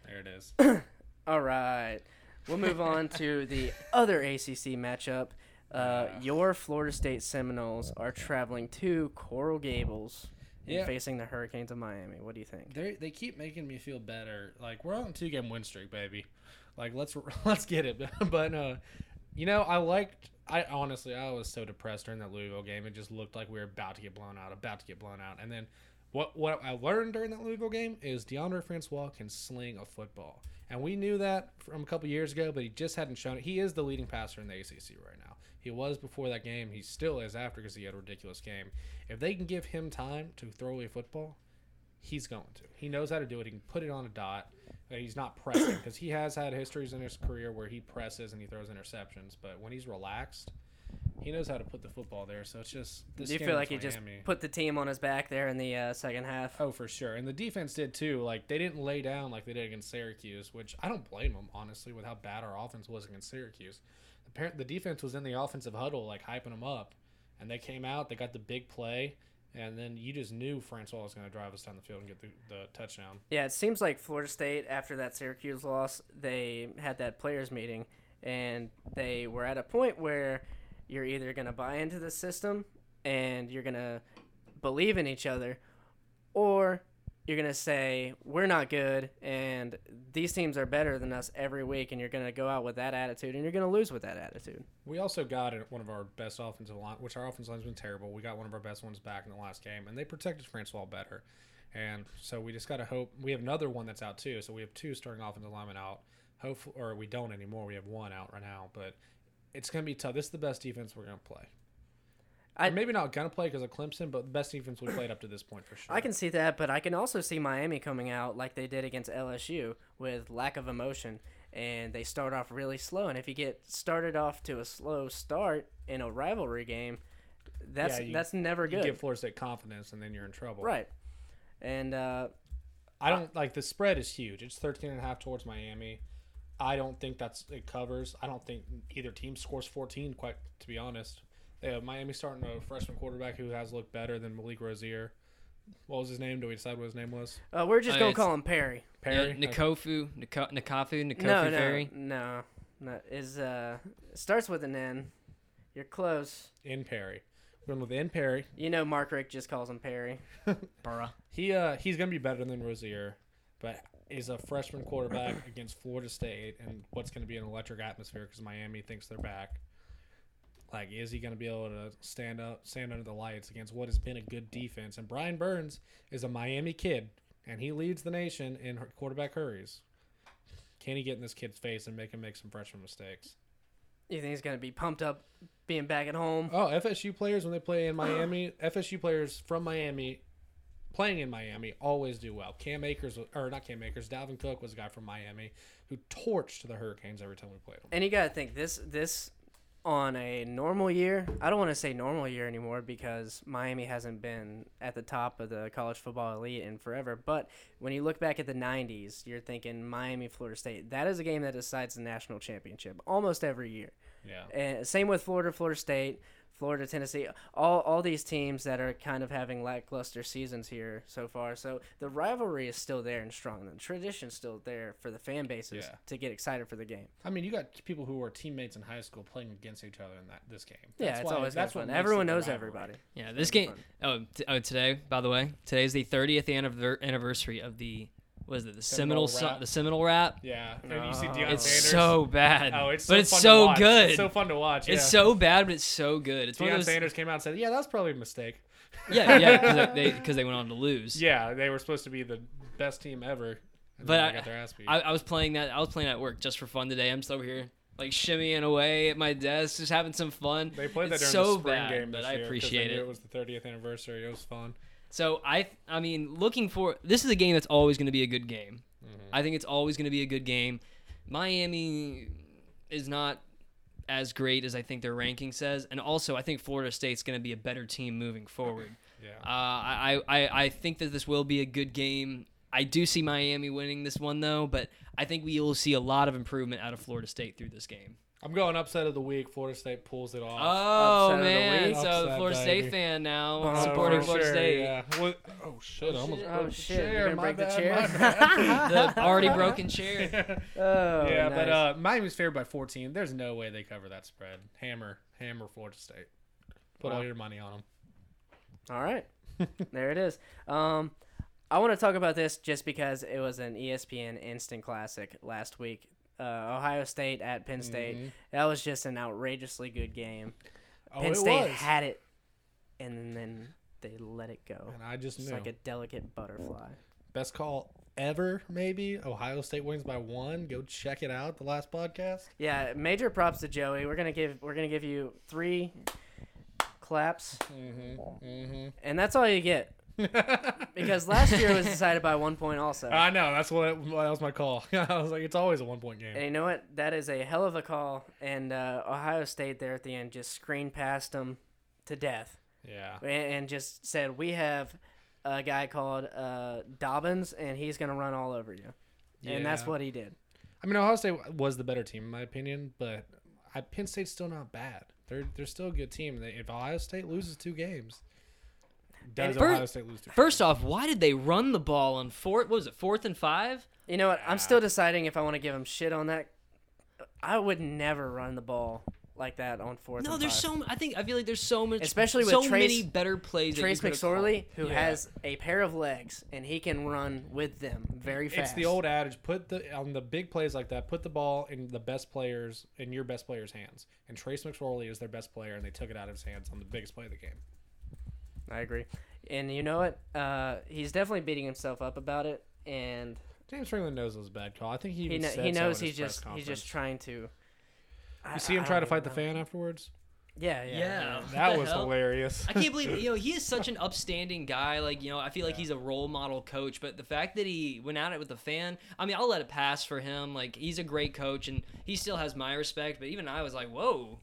there it is. *clears throat* All right. We'll move on to the other ACC matchup. Uh, Yeah. your Florida State Seminoles are traveling to Coral Gables and Yeah. facing the Hurricanes of Miami. What do you think? They they keep making me feel better. Like we're on a two game win streak, baby. Like let's *laughs* let's get it. *laughs* but uh, you know, I liked. I honestly, I was so depressed during that Louisville game. It just looked like we were about to get blown out, about to get blown out. And then what what I learned during that Louisville game is Deondre Francois can sling a football, and we knew that from a couple years ago, but he just hadn't shown it. He is the leading passer in the ACC right now. He was before that game. He still is after because he had a ridiculous game. If they can give him time to throw a football, he's going to. He knows how to do it. He can put it on a dot. He's not pressing because he has had histories in his career where he presses and he throws interceptions. But when he's relaxed, he knows how to put the football there. So it's just. This do you feel like he just put the team on his back there in the uh, second half? Oh, for sure. And the defense did too. Like they didn't lay down like they did against Syracuse, which I don't blame them honestly with how bad our offense was against Syracuse. The the defense was in the offensive huddle like hyping them up, and they came out. They got the big play, and then you just knew Francois was going to drive us down the field and get the, the touchdown. Yeah, it seems like Florida State, after that Syracuse loss, they had that players meeting, and they were at a point where you're either going to buy into the system and you're going to believe in each other, or you're going to say, we're not good, and these teams are better than us every week, and you're going to go out with that attitude, and you're going to lose with that attitude. We also got one of our best offensive line, which our offensive line's been terrible. We got one of our best ones back in the last game, and they protected Francois better. And so we just got to hope. We have another one that's out too. So we have two starting offensive linemen out. Hopefully, or we don't anymore. We have one out right now, but it's gonna be tough. This is the best defense we're gonna play. I- maybe not gonna play because of Clemson, but the best defense we played up to this point for sure. I can see that, but I can also see Miami coming out like they did against LSU with lack of emotion, and they start off really slow. And if you get started off to a slow start in a rivalry game, that's Yeah, you- that's never good. You give Florida State confidence, and then you're in trouble. right? And uh, I don't like the spread is huge. It's 13 and a half towards Miami. I don't think that's it covers. I don't think either team scores 14 quite to be honest. They have Miami starting a freshman quarterback who has looked better than Malik Rosier. What was his name? Do we decide what his name was? uh, we're just Oh, gonna it's- call him Perry. Perry. Yeah, Nikofu, Niko, Nikafu, Nikofu no, no, Ferry. no, no. Is uh starts with an N. You're close. in Perry. Going with in Perry. You know, Mark Richt just calls him Perry. *laughs* Bruh. He uh he's gonna be better than Rosier, but is a freshman quarterback against Florida State and what's gonna be an electric atmosphere because Miami thinks they're back. Like, is he gonna be able to stand up, stand under the lights against what has been a good defense? And Brian Burns is a Miami kid, and he leads the nation in quarterback hurries. Can he get in this kid's face and make him make some freshman mistakes? You think he's gonna be pumped up being back at home? Oh, FSU players when they play in Miami, *coughs* FSU players from Miami playing in Miami always do well. Cam Akers, or not Cam Akers, Dalvin Cook was a guy from Miami who torched the Hurricanes every time we played them. And you got to think this this on a normal year. I don't want to say normal year anymore because Miami hasn't been at the top of the college football elite in forever. But when you look back at the '90s, you're thinking Miami, Florida State. That is a game that decides the national championship almost every year. Yeah. And same with Florida, Florida State. Florida, Tennessee, all all these teams that are kind of having lackluster seasons here so far. So the rivalry is still there and strong. The tradition's still there for the fan bases Yeah. to get excited for the game. I mean, you got people who were teammates in high school playing against each other in that this game. Yeah, it's why- always that's that's what fun. Everyone knows rivalry. everybody. Yeah, this game. fun. Oh, t- oh, today, by the way, today's the 30th anniversary of the what is it? The Seminole Seminole, rap. the Seminole rap. Yeah, and you see Deion It's Sanders. so bad. Oh, it's but it's so good. It's so fun to watch. It's yeah. so bad, but it's so good. It's one Deion of those. Sanders came out and said, "Yeah, that's probably a mistake." Yeah, yeah, because *laughs* they they went on to lose. Yeah, they were supposed to be the best team ever, But I- got their ass beat. I, I was playing that. I was playing at work just for fun today. I'm just over here like shimmying away at my desk, just having some fun. they played that during so the spring bad, game but this I year 'cause they appreciate knew it. It was the 30th anniversary. It was fun. So I, I mean, looking for this is a game that's always going to be a good game. Mm-hmm. I think it's always going to be a good game. Miami is not as great as I think their ranking says, and also I think Florida State's going to be a better team moving forward. Yeah. Uh, I, I, I think that this will be a good game. I do see Miami winning this one though, but I think we will see a lot of improvement out of Florida State through this game. I'm going upset of the week. Florida State pulls it off. Oh Upset of the man! week. So the Upset, Florida baby. State fan now Oh, supporting for Florida sure, State. Yeah. What- oh shit! I almost Oh, the shit, you're chair. gonna My break the bad, chair? my *laughs* bad. *laughs* The already broken chair. *laughs* Oh, yeah, but nice. uh, Miami's favored by 14. There's no way they cover that spread. Hammer, hammer, Florida State. Put all Wow. your money on them. All right, there it is. Um, I want to talk about this just because it was an ESPN Instant Classic last week. Uh, Ohio State at Penn State. Mhm. That was just an outrageously good game. Oh, Penn State was. had it, and then they let it go. and I just It's knew. like a delicate butterfly. Best call ever, maybe. Ohio State wins by one. Go check it out. The last podcast. Yeah, major props to Joey. We're gonna give we're gonna give you three claps, Mm-hmm. and that's all you get Mm-hmm. *laughs* because last year was decided by one point also. I know. That's what. It, that was my call. *laughs* I was like, it's always a one point game. And you know what? That is a hell of a call. And uh, Ohio State there at the end just screened past them to death Yeah. and, and just said, "We have a guy called uh, Dobbins, and he's gonna run all over you." Yeah. And that's what he did. I mean, Ohio State was the better team in my opinion, but I, Penn State's still not bad. They're they're still a good team. They, if Ohio State loses two games, does fir- Ohio State lose two? First off, why did they run the ball on fourth? What was it fourth and five? You know what? I'm ah. still deciding if I want to give them shit on that. I would never run the ball like that on fourth. No, and there's five. so. I think I feel like there's so much, Especially with so Trace- many better plays. Trace could've called. McSorley, who Yeah. has a pair of legs and he can run with them very fast. It's the old adage: put the on the big plays like that, put the ball in the best players in your best players' hands. And Trace McSorley is their best player, and they took it out of his hands on the biggest play of the game. I agree. And you know what? Uh, he's definitely beating himself up about it, and James Franklin knows it was a bad call. I think he he, kn- said he knows in he's his press just he's just trying to. I- You see him I try to don't fight the fan afterwards. Yeah, yeah. Yeah. That was hell? hilarious. I can't believe *laughs* you know he is such an upstanding guy. Like you know, I feel like he's a role model coach. But the fact that he went at it with the fan, I mean, I'll let it pass for him. Like he's a great coach, and he still has my respect. But even I was like, whoa,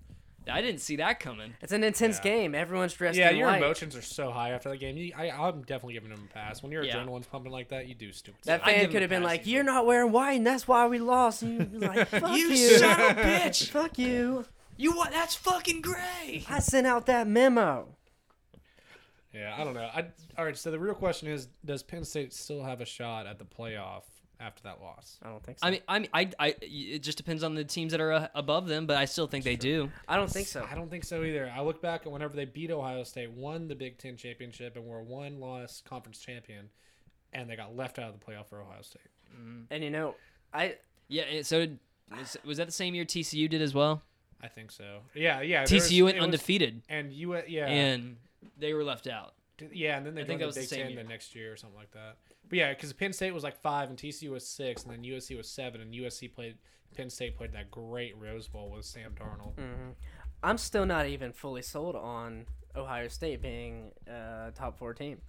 I didn't see that coming. It's an intense Yeah. game. Everyone's dressed yeah, in your white. emotions are so high after the game. You, I, I'm definitely giving him a pass. When your Yeah. adrenaline's pumping like that, you do stupid That stuff. I'd fan him could a have been pass like, easily. "You're not wearing white, and that's why we lost." And you'd be like, *laughs* "Fuck you, You son of a *laughs* bitch! Fuck you! You what? That's fucking gray. I sent out that memo." Yeah, I don't know. I, all right, so the real question is, does Penn State still have a shot at the playoff after that loss? I don't think so. I mean, I mean, I, I, it just depends on the teams that are uh, above them, but I still think they do. I don't think so. I don't think so either. I look back at whenever they beat Ohio State, won the Big Ten championship, and were one loss conference champion, and they got left out of the playoff for Ohio State. And you know, I Yeah. So did, was, was that the same year TCU did as well? I think so. Yeah, yeah. there was- TCU went it was- undefeated, and you, yeah, and they were left out. yeah, and then they I think that the was the Big same Ten year. the next year or something like that. But yeah, because Penn State was like five and TCU was six, and then USC was seven, and USC played Penn State played that great Rose Bowl with Sam Darnold. Mhm. I'm still not even fully sold on Ohio State being a top four team.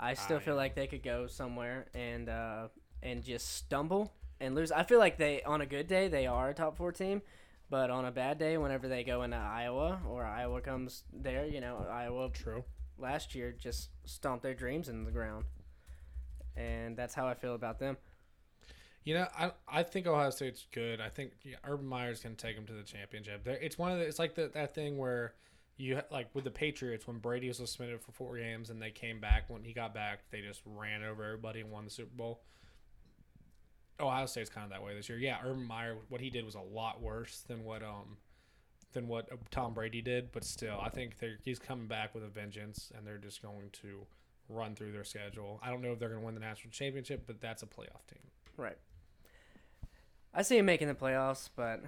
I still I feel am. like they could go somewhere and uh, and just stumble and lose. I feel like they on a good day they are a top four team, but on a bad day, whenever they go into Iowa or Iowa comes there, you know Iowa True. last year just stomped their dreams in the ground, and that's how I feel about them. You know, I I think Ohio State's good. I think yeah, Urban Meyer's going to take them to the championship. There, it's one of the, it's like the, that thing where you like with the Patriots when Brady was suspended for four games and they came back when he got back, they just ran over everybody and won the Super Bowl. Ohio State's kind of that way this year. Yeah, Urban Meyer, what he did was a lot worse than what um than what Tom Brady did, but still, I think they're, he's coming back with a vengeance, and they're just going to run through their schedule. I don't know if they're going to win the national championship, but that's a playoff team. Right. I see him making the playoffs, but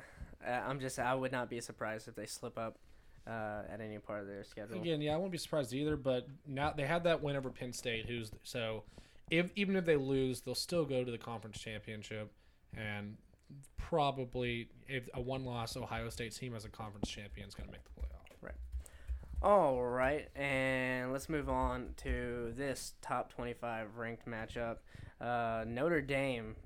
uh, I'm just I would not be surprised if they slip up uh, at any part of their schedule. Again, yeah, I wouldn't be surprised either. But now they had that win over Penn State, who's so if even if they lose, they'll still go to the conference championship, and probably if a one-loss Ohio State team as a conference champion is going to make the playoff. All right, and let's move on to this top 25 ranked matchup. Uh, Notre Dame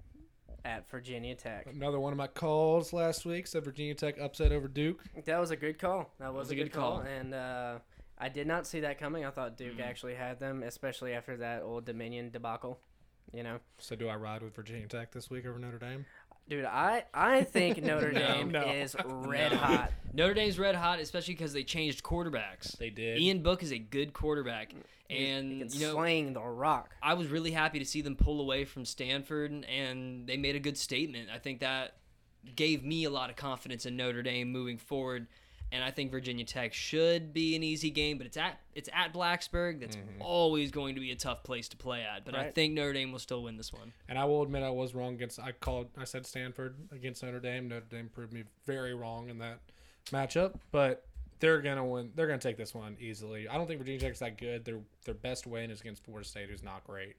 at Virginia Tech. Another one of my calls last week said Virginia Tech upset over Duke. That was a good call. That was, a good, call. And uh, I did not see that coming. I thought Duke actually had them, especially after that old Dominion debacle. You know, So do I ride with Virginia Tech this week over Notre Dame? Dude, I I think *laughs* Notre Dame No. is *laughs* red No. hot. Notre Dame's red hot, especially because they changed quarterbacks. They did. Ian Book is a good quarterback, He and can you know sling the rock. I was really happy to see them pull away from Stanford, and they made a good statement. I think that gave me a lot of confidence in Notre Dame moving forward, and I think Virginia Tech should be an easy game, but it's at it's at Blacksburg. That's mm-hmm. always going to be a tough place to play at. But I think Notre Dame will still win this one. And I will admit I was wrong against. I called. I said Stanford against Notre Dame. Notre Dame proved me very wrong in that matchup. But they're gonna win. They're gonna take this one easily. I don't think Virginia Tech's that good. Their their best win is against Florida State, who's not great,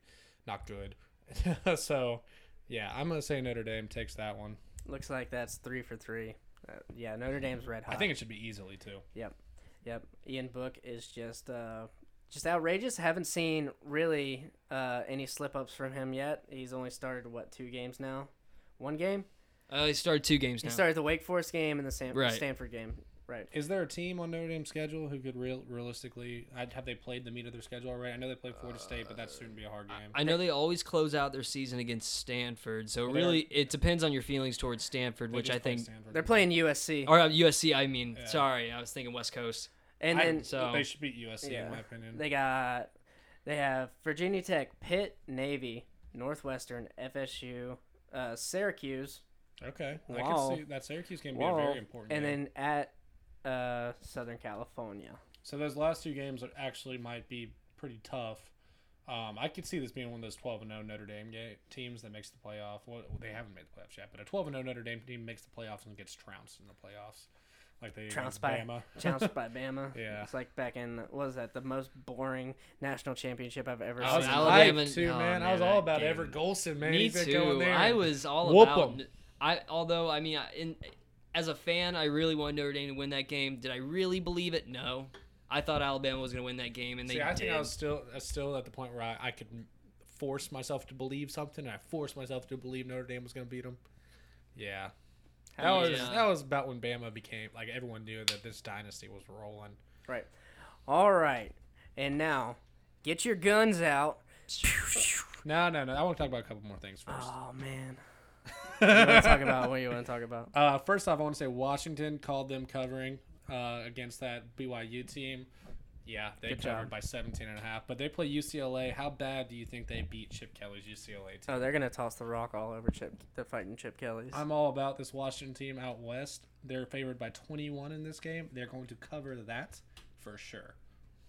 not good. *laughs* so, yeah, I'm gonna say Notre Dame takes that one. Looks like that's three for three. Uh, yeah, Notre Dame's red hot. I think it should be easily too. Yep, yep. Ian Book is just uh, just outrageous. Haven't seen really uh, any slip ups from him yet. He's only started what two games now? One game. Uh, they started two games He now. started the Wake Forest game and the Stan- Right. Stanford game. Right. Is there a team on Notre Dame's schedule who could real realistically? Have they played the meat of their schedule already? I know they played Florida State, but that's soon to be a hard game. I know they always close out their season against Stanford, so Well, really it depends on your feelings towards Stanford, They which I think, Stanford. They're playing USC, or uh, USC. I mean, Yeah. sorry, I was thinking West Coast. and I- then So they should beat USC Yeah. in my opinion. they got they have Virginia Tech, Pitt, Navy, Northwestern, FSU, uh, Syracuse, Okay, I Wow. can see that Syracuse game be Whoa. a very important. and game. then at uh, Southern California. so those last two games are actually might be pretty tough. Um, I could see this being one of those twelve and 0 Notre Dame ga- teams that makes the playoff. Well, they haven't made the playoffs yet, but a twelve and 0 Notre Dame team makes the playoffs and gets trounced in the playoffs, like they Trounced by- Bama. *laughs* Challenged by *laughs* Bama. Yeah. It's like back in what was that the most boring national championship I've ever I was seen. Alabama- hyped too, oh, man. I was all about game. Everett Golson, man. Me He's going too. there. I was all Whoop about. 'em. I although I mean, I- in as a fan, I really wanted Notre Dame to win that game. Did I really believe it? No. I thought Alabama was going to win that game, and they See, I did. think I was still I was still at the point where I, I could force myself to believe something. And I forced myself to believe Notre Dame was going to beat them. Yeah, that How was Yeah. that was about when Bama became like everyone knew that this dynasty was rolling. Right. All right. And now, get your guns out. No, no, no. I want to talk about a couple more things first. Oh man. You want to talk *laughs* about? What you want to talk about? Uh, first off, I want to say Washington called them covering uh, against that BYU team. Yeah, they Good covered job. by 17 and a half. But they play UCLA. How bad do you think they beat Chip Kelly's UCLA team? Oh, they're gonna toss the rock all over Chip. They're fighting Chip Kelly's. I'm all about this Washington team out west. They're favored by 21 in this game. They're going to cover that for sure.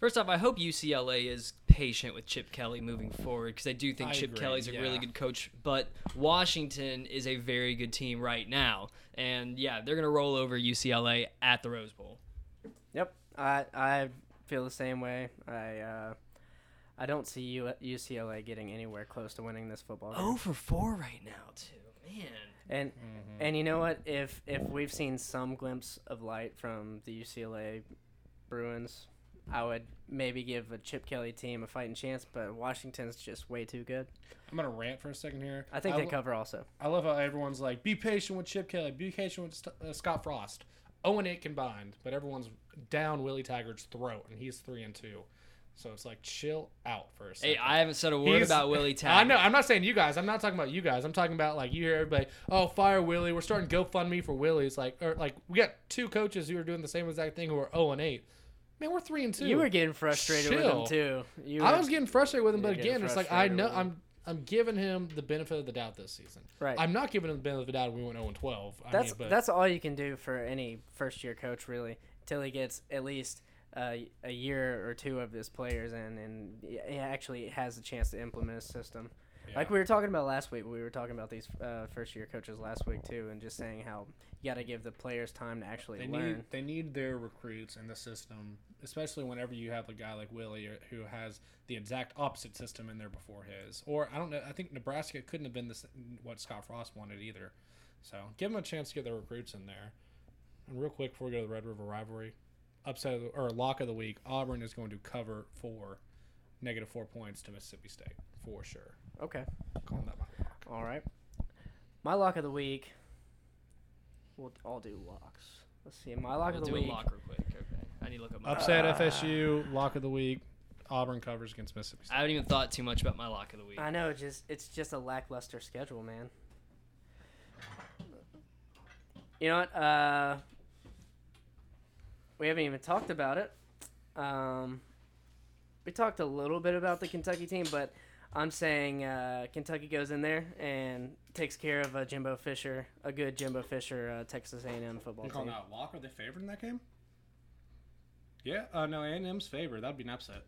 First off, I hope UCLA is patient with Chip Kelly moving forward because I do think I Chip agree, Kelly's a really good coach. But Washington is a very good team right now, and yeah, they're gonna roll over UCLA at the Rose Bowl. Yep. I I feel the same way. I uh, I don't see U- UCLA getting anywhere close to winning this football game. Oh for four right now too, man. And Mm-hmm. and you know what? If if we've seen some glimpse of light from the UCLA Bruins, I would maybe give a Chip Kelly team a fighting chance. But Washington's just way too good. I'm going to rant for a second here. I think they lo- cover also. I love how everyone's like, be patient with Chip Kelly, be patient with St- uh, Scott Frost. 0 and 8 combined, but everyone's down Willie Taggart's throat, and he's 3 and 2. So it's like, chill out for a second. Hey, I haven't said a word He's- about *laughs* Willie Taggart. I know. I'm not saying you guys. I'm not talking about you guys. I'm talking about like you hear everybody. Oh, fire Willie. We're starting GoFundMe for Willie. It's like, or like we got two coaches who are doing the same exact thing who are 0 and 8. Man, we're three and two. You were getting frustrated with him too. You I were- was getting frustrated with him, but again, it's like I know. I'm I'm giving him the benefit of the doubt this season. right. I'm not giving him the benefit of the doubt. We went 0 and 12. I that's mean, but that's all you can do for any first year coach really until he gets at least uh, a year or two of his players in and he actually has a chance to implement a system. yeah. Like we were talking about last week, we were talking about these uh, first year coaches last week too, and just saying how you got to give the players time to actually they learn. need they need their recruits in the system, especially whenever you have a guy like Willie who has the exact opposite system in there before his. Or I don't know. I think Nebraska couldn't have been this what Scott Frost wanted either. So give them a chance to get their recruits in there. And real quick before we go to the Red River rivalry, upset of the, or lock of the week, Auburn is going to cover four, negative four points to Mississippi State for sure. Okay, Calling that my lock. all right. My lock of the week. We'll all do locks. Let's see. My lock We'll of the do week. a lock real quick. Okay. I need to look up my. Upset Uh, FSU lock of the week. Auburn covers against Mississippi State. I haven't even thought too much about my lock of the week. I know, just it's just a lackluster schedule, man. You know what? Uh, we haven't even talked about it. Um, we talked a little bit about the Kentucky team, but I'm saying uh, Kentucky goes in there and takes care of a Jimbo Fisher, a good Jimbo Fisher uh, Texas A&M football You team. calling that a? Are they favored in that game? Yeah. Uh, no, A&M's favored. That'd be an upset.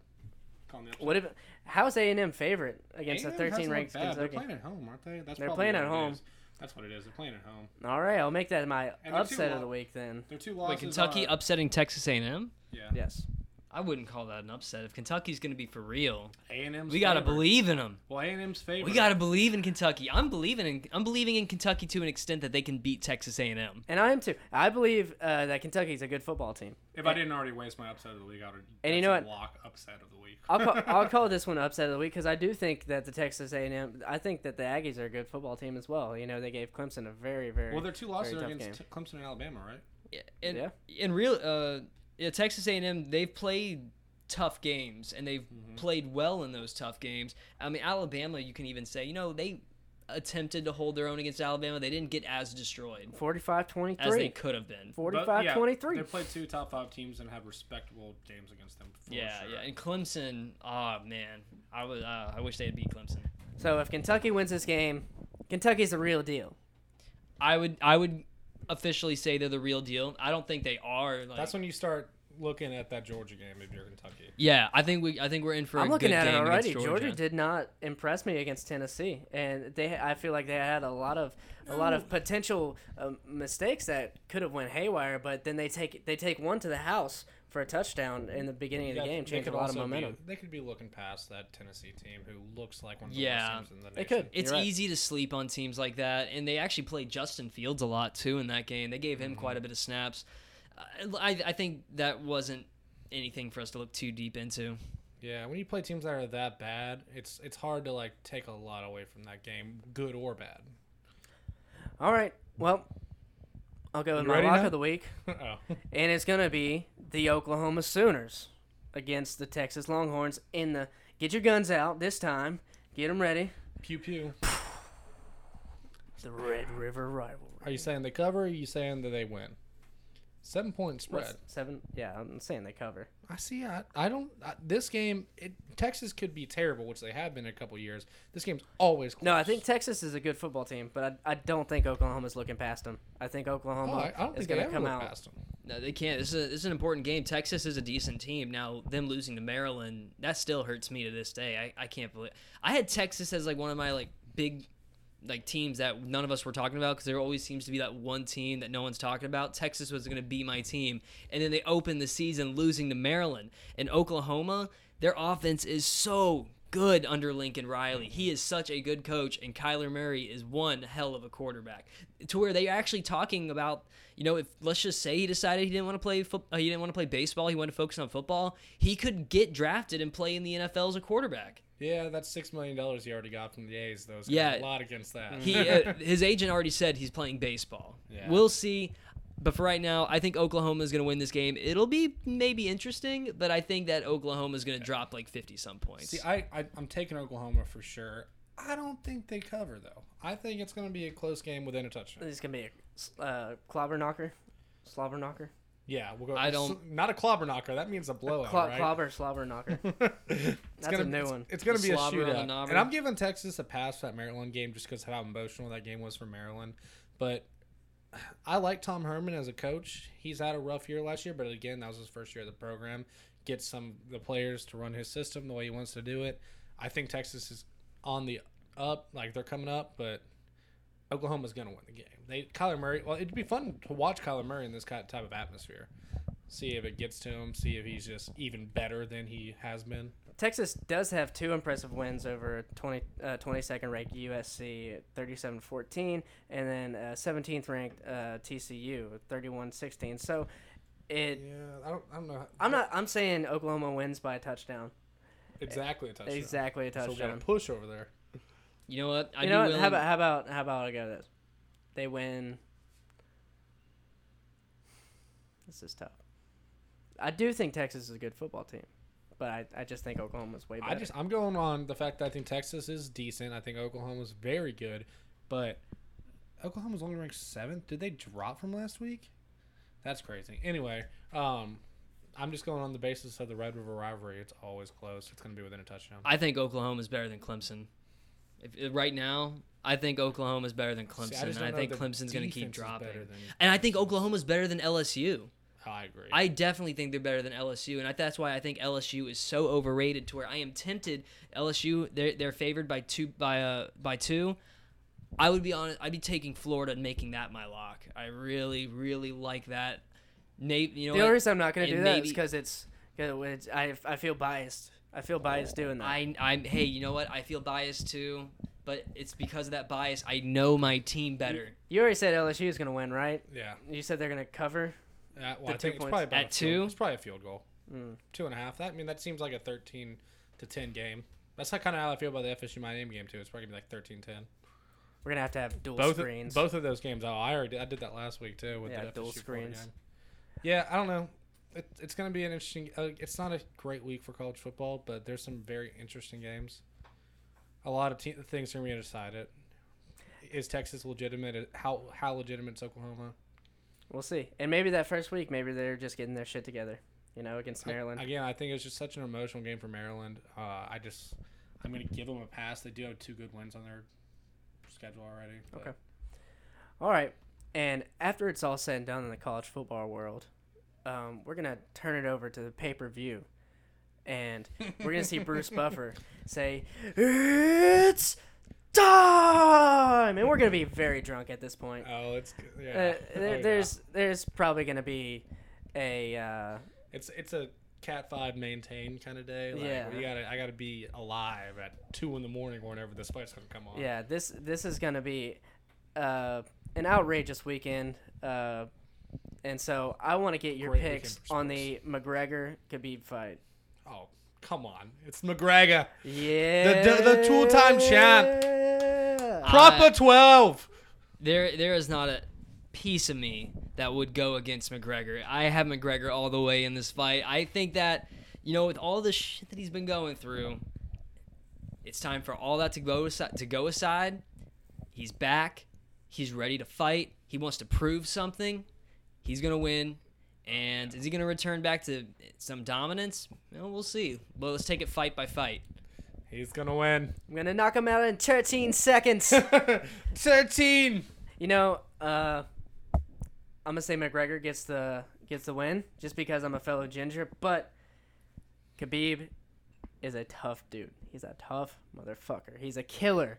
Calling upset. What if? How's A&M favorite against a A&M 13 ranked looked bad. They're playing at home, aren't they? That's They're playing what at home. That's what it is. They're playing at home. All right, I'll make that my And they're upset of lo- the week then. Their two losses. Wait, Kentucky are, upsetting Texas A&M? Yeah. Yes. I wouldn't call that an upset. If Kentucky's going to be for real, A&M's. we got to believe in them. Well, A&M's favored. We got to believe in Kentucky. I'm believing in I'm believing in Kentucky to an extent that they can beat Texas A&M. And I am too. I believe uh, that Kentucky's a good football team. If I didn't already waste my upset of the week, I would and you know what? lock upset of the week. I'll, call, *laughs* I'll call this one upset of the week because I do think that the Texas A&M. I think that the Aggies are a good football team as well. You know, they gave Clemson a very, very. well, their two losses are against game. Clemson and Alabama, right? Yeah, and Yeah. in real uh yeah, Texas A&M they've played tough games and they've Mm-hmm. played well in those tough games. I mean Alabama you can even say, you know, they attempted to hold their own against Alabama. They didn't get as destroyed 45-23. as they could have been. 45-23. They played two top five teams and had respectable games against them. For Yeah, sure. yeah. And Clemson, oh man, I was uh, I wish they had beat Clemson. So if Kentucky wins this game, Kentucky's the real deal. I would I would officially say they're the real deal. I don't think they are. Like, That's when you start looking at that Georgia game if you're Kentucky. yeah, I think we I think we're in for. I'm a looking good at it game already. against Georgia. Georgia. did not impress me against Tennessee, and they. I feel like they had a lot of a lot of potential um, mistakes that could have went haywire, but then they take they take one to the house for a touchdown in the beginning of the Yeah, game, they changed a lot of also be- momentum. they could be looking past that Tennessee team who looks like one of the Yeah. worst teams in the They nation. could. It's right. easy to sleep on teams like that, and they actually played Justin Fields a lot too in that game. They gave him quite a bit of snaps. Uh, I, I think that wasn't anything for us to look too deep into. Yeah, when you play teams that are that bad, it's it's hard to like take a lot away from that game, good or bad. All right, well, I'll go with You my lock now? of the week, *laughs* oh, and it's gonna be the Oklahoma Sooners against the Texas Longhorns in the. Get your guns out this time. Get them ready. pew pew. *sighs* The Red River rivalry. Are you saying they cover? Or are you saying that they win? Seven point spread. Seven? Yeah, I'm saying they cover. I see. I, I don't. I, this game, it, Texas could be terrible, which they have been a couple years. This game's always close. No, I think Texas is a good football team, but I, I don't think Oklahoma's looking past them. I think Oklahoma Oh, I, I don't is think going to ever come out. past them. No, they can't. This is, a, this is an important game. Texas is a decent team. Now, them losing to Maryland, that still hurts me to this day. I, I can't believe. I had Texas as like one of my like big like teams that none of us were talking about because there always seems to be that one team that no one's talking about. Texas was going to be my team, and then they opened the season losing to Maryland and Oklahoma. Their offense is so good under Lincoln Riley. He is such a good coach, and Kyler Murray is one hell of a quarterback. To where they are actually talking about, you know, if let's just say he decided he didn't want to play foot, uh, he didn't want to play baseball, he wanted to focus on football. He could get drafted and play in the NFL as a quarterback. Yeah, that's six million dollars he already got from the A's. Though, so Yeah. a lot against that. He uh, *laughs* his agent already said he's playing baseball. Yeah. We'll see. But for right now, I think Oklahoma is going to win this game. It'll be maybe interesting, but I think that Oklahoma is going to drop like 50 some points. See, I, I I'm taking Oklahoma for sure. I don't think they cover though. I think it's going to be a close game within a touchdown. This is going to be a uh, clobber knocker, slobber knocker. Yeah, we'll go. I don't- Not a clobber knocker. That means a blowout, Cl- right? Clobber, slobber knocker. *laughs* That's a new it's, one. It's gonna The be a shootout, and I'm giving Texas a pass for that Maryland game just because of how emotional that game was for Maryland. But I like Tom Herman as a coach. He's had a rough year last year, but again, that was his first year of the program. Get some the players to run his system the way he wants to do it. I think Texas is on the up, like they're coming up, but Oklahoma's gonna win the game. They Kyler Murray. Well, it'd be fun to watch Kyler Murray in this kind type of atmosphere. See if it gets to him. See if he's just even better than he has been. Texas does have two impressive wins over 20, uh, 22nd ranked USC 37 14, and then uh, 17th ranked uh, TCU 31 16. So it. Yeah, I don't. I don't know. I'm not. I'm saying Oklahoma wins by a touchdown. exactly a touchdown. Exactly a touchdown. So we got a push over there. You know what? I'd you know be what? willing- How about how about how about I go this? They win. This is tough. I do think Texas is a good football team, but I, I just think Oklahoma's way better. I just I'm going on the fact that I think Texas is decent. I think Oklahoma's very good, but Oklahoma's only ranked seventh. Did they drop from last week? That's crazy. Anyway, um, I'm just going on the basis of the Red River rivalry. It's always close. It's going to be within a touchdown. I think Oklahoma's better than Clemson. If, right now, I think Oklahoma's better than Clemson, See, just and I think Clemson's going to keep dropping. And I think Oklahoma's better than LSU. I agree. I definitely think they're better than LSU, and I, that's why I think LSU is so overrated. To where I am tempted. LSU, they're they're favored by two by uh by two. I would be honest. I'd be taking Florida and making that my lock. I really, really like that. Nate, you know the only reason I'm not going to do that is maybe- because it's, it's I, I feel biased. I feel biased doing that. I I'm hey, you know what? I feel biased too, but it's because of that bias. I know my team better. you already said LSU is going to win, right? yeah. You said they're going to cover. Uh, well, The I two think it's points. probably about At a field- two? It's probably a field goal. Mm. Two and a half. That I mean that seems like a 13 to 10 game. That's how kind of how I feel about the FSU Miami game too. It's probably gonna be like 13-10. We're going to have to have dual both screens. Of, both of those games. Oh, I already I did that last week too with Yeah, the dual FSU Florida screens. game. Yeah, I don't know. It, it's going to be an interesting. Uh, it's not a great week for college football, but there's some very interesting games. A lot of te- things are going to be decided. Is Texas legitimate? How how legitimate is Oklahoma? We'll see. And maybe that first week, maybe they're just getting their shit together. You know, against Maryland. Again, I think it's just such an emotional game for Maryland. Uh, I just I'm going to give them a pass. They do have two good wins on their schedule already. but- Okay. All right. And after it's all said and done in the college football world, um, we're gonna turn it over to the pay per view, and we're gonna see Bruce *laughs* Buffer say, "It's time," and we're gonna be very drunk at this point. Oh, it's Uh, yeah. there, Oh, yeah. there's there's probably gonna be a uh, It's it's a Cat Five maintain kind of day. Like, Yeah. You gotta I gotta be alive at two in the morning whenever this fight's gonna come on. yeah this this is gonna be uh, an outrageous weekend. Uh, and so I want to get your Great weekend picks for on the McGregor Khabib fight. Oh come on, it's McGregor. Yeah. the- the two-time champ. champ. Proper uh, twelve. There, there is not a piece of me that would go against McGregor. I have McGregor all the way in this fight. I think that, you know, with all the shit that he's been going through, it's time for all that to go aside. To go aside. He's back. He's ready to fight. He wants to prove something. He's gonna win. And is he gonna return back to some dominance? Well, we'll see. Well, let's take it fight by fight. He's gonna win. I'm gonna knock him out in 13 seconds. *laughs* Thirteen. you know, uh, I'm gonna say McGregor gets the gets the win just because I'm a fellow ginger, but Khabib is a tough dude. He's a tough motherfucker. He's a killer.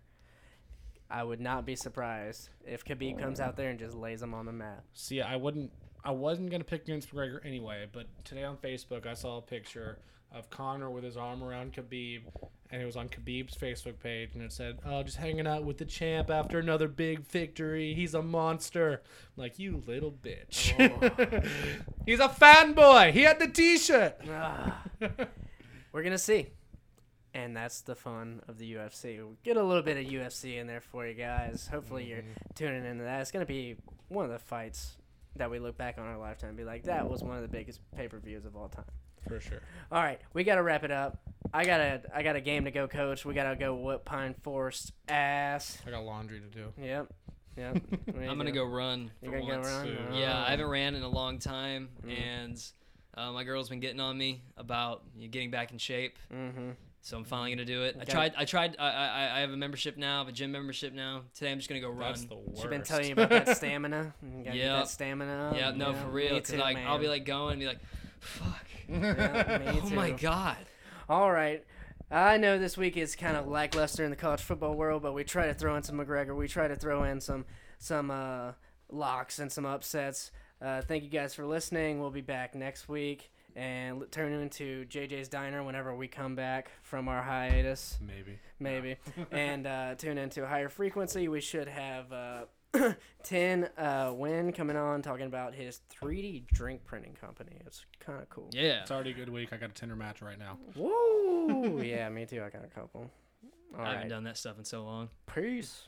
I would not be surprised if Khabib comes out there and just lays him on the mat. See, I wouldn't. I wasn't gonna pick against McGregor anyway, but today on Facebook I saw a picture of Conor with his arm around Khabib, and it was on Khabib's Facebook page, and it said, "Oh, just hanging out with the champ after another big victory. He's a monster." I'm like you little bitch. *laughs* He's a fanboy. He had the T-shirt. Ah. We're gonna see. And that's the fun of the UFC. We'll get a little bit of UFC in there for you guys. Hopefully you're tuning into that. It's gonna be one of the fights that we look back on our lifetime and be like, that was one of the biggest pay per views of all time. For sure. All right, we gotta wrap it up. I got a I got a game to go, coach. We gotta go whip Pine Forest ass. I got laundry to do. Yep. Yeah. *laughs* What do you I'm gonna do? go run. You're for gonna go once. run. Yeah. Yeah. I haven't ran in a long time, Mm. and uh, my girl's been getting on me about you know, getting back in shape. Mm-hmm. So I'm finally gonna do it. I tried. I tried. I, I I have a membership now. I have a gym membership now. Today I'm just gonna go run. That's the worst. She's been telling you about that *laughs* stamina. You gotta get Yep. that stamina. yeah, no, you for real. Cause too, like I'll be like going and be like, fuck. *laughs* Yeah, me *laughs* oh my god. All right. I know this week is kind of lackluster in the college football world, but we try to throw in some McGregor. We try to throw in some some uh, locks and some upsets. Uh, thank you guys for listening. We'll be back next week and l- turn into JJ's Diner whenever we come back from our hiatus, Maybe. maybe. *laughs* and uh, tune into a higher frequency. We should have uh, *clears throat* 10 uh, Win coming on talking about his 3D drink printing company. It's kind of cool. Yeah. It's already a good week. I got a Tinder match right now. Woo! *laughs* yeah, me too. I got a couple. All I haven't right. done that stuff in so long. Peace.